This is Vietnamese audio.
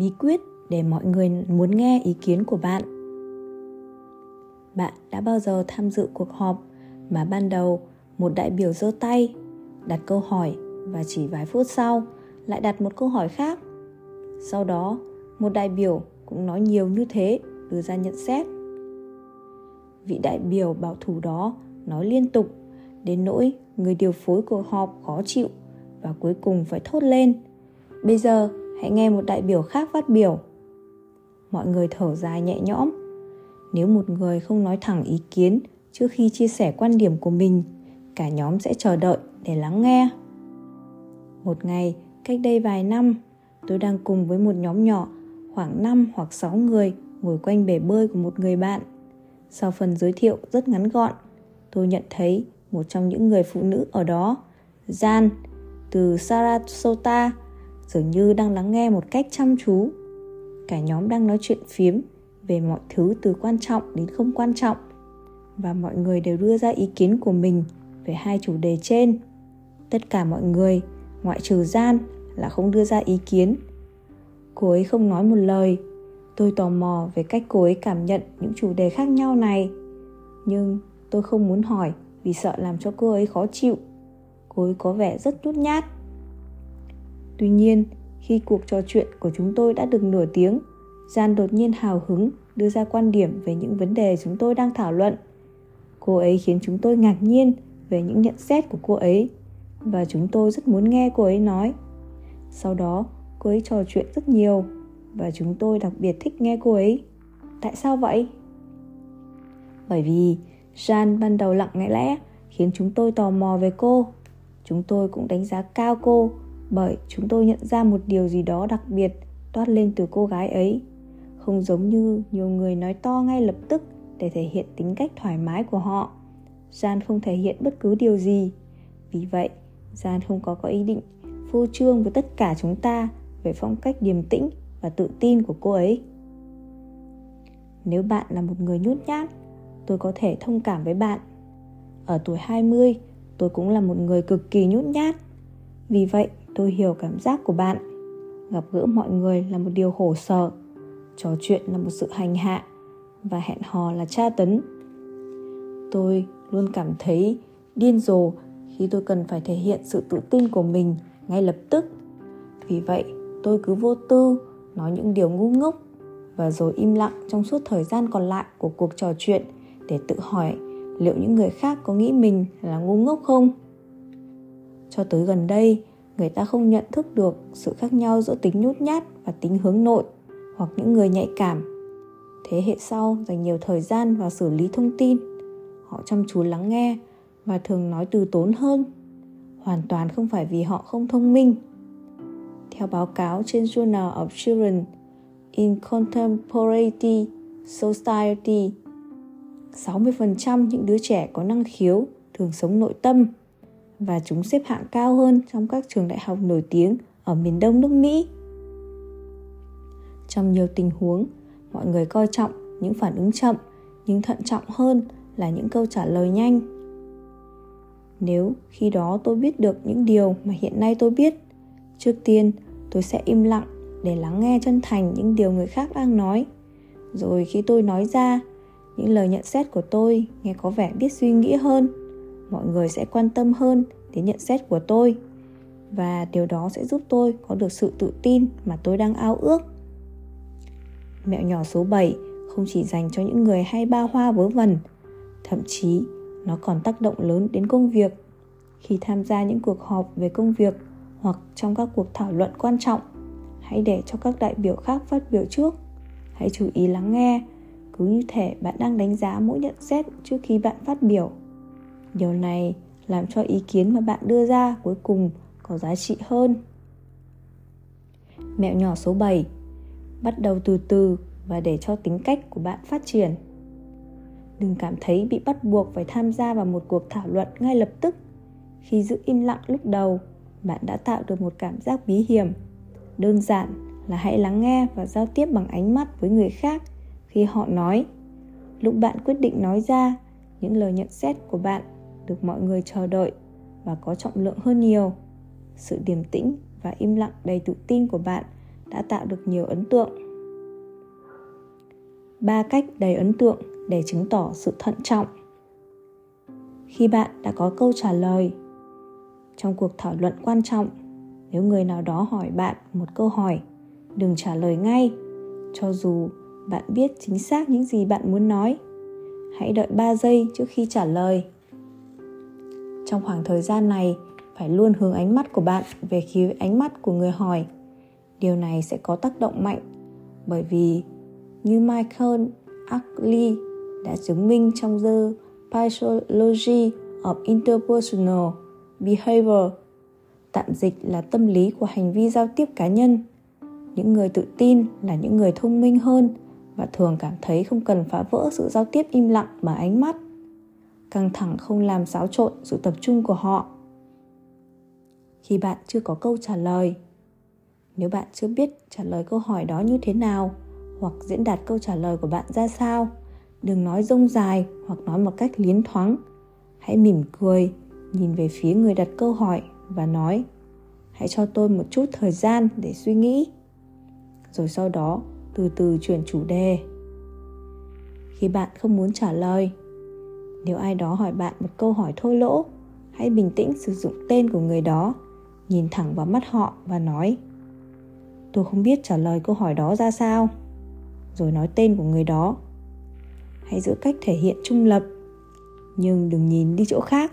bí quyết để mọi người muốn nghe ý kiến của bạn. Bạn đã bao giờ tham dự cuộc họp mà ban đầu một đại biểu giơ tay, đặt câu hỏi và chỉ vài phút sau lại đặt một câu hỏi khác? Sau đó, một đại biểu cũng nói nhiều như thế, đưa ra nhận xét. Vị đại biểu bảo thủ đó nói liên tục, đến nỗi người điều phối cuộc họp khó chịu và cuối cùng phải thốt lên, bây giờ hãy nghe một đại biểu khác phát biểu. Mọi người thở dài nhẹ nhõm. Nếu một người không nói thẳng ý kiến trước khi chia sẻ quan điểm của mình, cả nhóm sẽ chờ đợi để lắng nghe. Một ngày, cách đây vài năm, tôi đang cùng với một nhóm nhỏ, khoảng 5 hoặc 6 người, ngồi quanh bể bơi của một người bạn. Sau phần giới thiệu rất ngắn gọn, tôi nhận thấy một trong những người phụ nữ ở đó, Jan, từ Sarasota dường như đang lắng nghe một cách chăm chú. Cả nhóm đang nói chuyện phiếm về mọi thứ từ quan trọng đến không quan trọng, và mọi người đều đưa ra ý kiến của mình về hai chủ đề trên. Tất cả mọi người, ngoại trừ gian, là không đưa ra ý kiến. Cô ấy không nói một lời. Tôi tò mò về cách cô ấy cảm nhận những chủ đề khác nhau này. Nhưng tôi không muốn hỏi vì sợ làm cho cô ấy khó chịu. Cô ấy có vẻ rất nhút nhát tuy nhiên, khi cuộc trò chuyện của chúng tôi đã được nửa tiếng, gian đột nhiên hào hứng đưa ra quan điểm về những vấn đề chúng tôi đang thảo luận. Cô ấy khiến chúng tôi ngạc nhiên về những nhận xét của cô ấy, và chúng tôi rất muốn nghe cô ấy nói. Sau đó, cô ấy trò chuyện rất nhiều, và chúng tôi đặc biệt thích nghe cô ấy. Tại sao vậy? Bởi vì Jean ban đầu lặng lẽ lẽ khiến chúng tôi tò mò về cô. Chúng tôi cũng đánh giá cao cô bởi chúng tôi nhận ra một điều gì đó đặc biệt toát lên từ cô gái ấy. Không giống như nhiều người nói to ngay lập tức để thể hiện tính cách thoải mái của họ. Gian không thể hiện bất cứ điều gì. Vì vậy, gian không có có ý định phô trương với tất cả chúng ta về phong cách điềm tĩnh và tự tin của cô ấy. Nếu bạn là một người nhút nhát, tôi có thể thông cảm với bạn. Ở tuổi 20 tôi cũng là một người cực kỳ nhút nhát. Vì vậy tôi hiểu cảm giác của bạn. Gặp gỡ mọi người là một điều khổ sở. Trò chuyện là một sự hành hạ. Và hẹn hò là tra tấn. Tôi luôn cảm thấy điên rồ khi tôi cần phải thể hiện sự tự tin của mình ngay lập tức. Vì vậy, tôi cứ vô tư nói những điều ngu ngốc và rồi im lặng trong suốt thời gian còn lại của cuộc trò chuyện để tự hỏi liệu những người khác có nghĩ mình là ngu ngốc không? Cho tới gần đây người ta không nhận thức được sự khác nhau giữa tính nhút nhát và tính hướng nội hoặc những người nhạy cảm. Thế hệ sau dành nhiều thời gian vào xử lý thông tin, họ chăm chú lắng nghe và thường nói từ tốn hơn, hoàn toàn không phải vì họ không thông minh. Theo báo cáo trên Journal of Children in Contemporary Society 60% những đứa trẻ có năng khiếu thường sống nội tâm và chúng xếp hạng cao hơn trong các trường đại học nổi tiếng ở miền đông nước Mỹ. Trong nhiều tình huống, mọi người coi trọng những phản ứng chậm nhưng thận trọng hơn là những câu trả lời nhanh. Nếu khi đó tôi biết được những điều mà hiện nay tôi biết, trước tiên tôi sẽ im lặng để lắng nghe chân thành những điều người khác đang nói. Rồi khi tôi nói ra, những lời nhận xét của tôi nghe có vẻ biết suy nghĩ hơn mọi người sẽ quan tâm hơn đến nhận xét của tôi và điều đó sẽ giúp tôi có được sự tự tin mà tôi đang ao ước. Mẹo nhỏ số 7 không chỉ dành cho những người hay ba hoa vớ vẩn, thậm chí nó còn tác động lớn đến công việc. Khi tham gia những cuộc họp về công việc hoặc trong các cuộc thảo luận quan trọng, hãy để cho các đại biểu khác phát biểu trước. Hãy chú ý lắng nghe, cứ như thể bạn đang đánh giá mỗi nhận xét trước khi bạn phát biểu điều này làm cho ý kiến mà bạn đưa ra cuối cùng có giá trị hơn. Mẹo nhỏ số 7 bắt đầu từ từ và để cho tính cách của bạn phát triển. Đừng cảm thấy bị bắt buộc phải tham gia vào một cuộc thảo luận ngay lập tức. Khi giữ im lặng lúc đầu, bạn đã tạo được một cảm giác bí hiểm. Đơn giản là hãy lắng nghe và giao tiếp bằng ánh mắt với người khác khi họ nói. Lúc bạn quyết định nói ra, những lời nhận xét của bạn được mọi người chờ đợi và có trọng lượng hơn nhiều. Sự điềm tĩnh và im lặng đầy tự tin của bạn đã tạo được nhiều ấn tượng. Ba cách đầy ấn tượng để chứng tỏ sự thận trọng. Khi bạn đã có câu trả lời trong cuộc thảo luận quan trọng, nếu người nào đó hỏi bạn một câu hỏi, đừng trả lời ngay, cho dù bạn biết chính xác những gì bạn muốn nói. Hãy đợi 3 giây trước khi trả lời trong khoảng thời gian này, phải luôn hướng ánh mắt của bạn về phía ánh mắt của người hỏi. Điều này sẽ có tác động mạnh, bởi vì như michael ackley đã chứng minh trong the psychology of interpersonal behavior, tạm dịch là tâm lý của hành vi giao tiếp cá nhân. Những người tự tin là những người thông minh hơn và thường cảm thấy không cần phá vỡ sự giao tiếp im lặng bằng ánh mắt căng thẳng không làm xáo trộn sự tập trung của họ. Khi bạn chưa có câu trả lời, nếu bạn chưa biết trả lời câu hỏi đó như thế nào hoặc diễn đạt câu trả lời của bạn ra sao, đừng nói rông dài hoặc nói một cách liến thoáng. Hãy mỉm cười, nhìn về phía người đặt câu hỏi và nói, hãy cho tôi một chút thời gian để suy nghĩ. Rồi sau đó, từ từ chuyển chủ đề. Khi bạn không muốn trả lời nếu ai đó hỏi bạn một câu hỏi thô lỗ, hãy bình tĩnh sử dụng tên của người đó, nhìn thẳng vào mắt họ và nói, tôi không biết trả lời câu hỏi đó ra sao. Rồi nói tên của người đó. Hãy giữ cách thể hiện trung lập, nhưng đừng nhìn đi chỗ khác.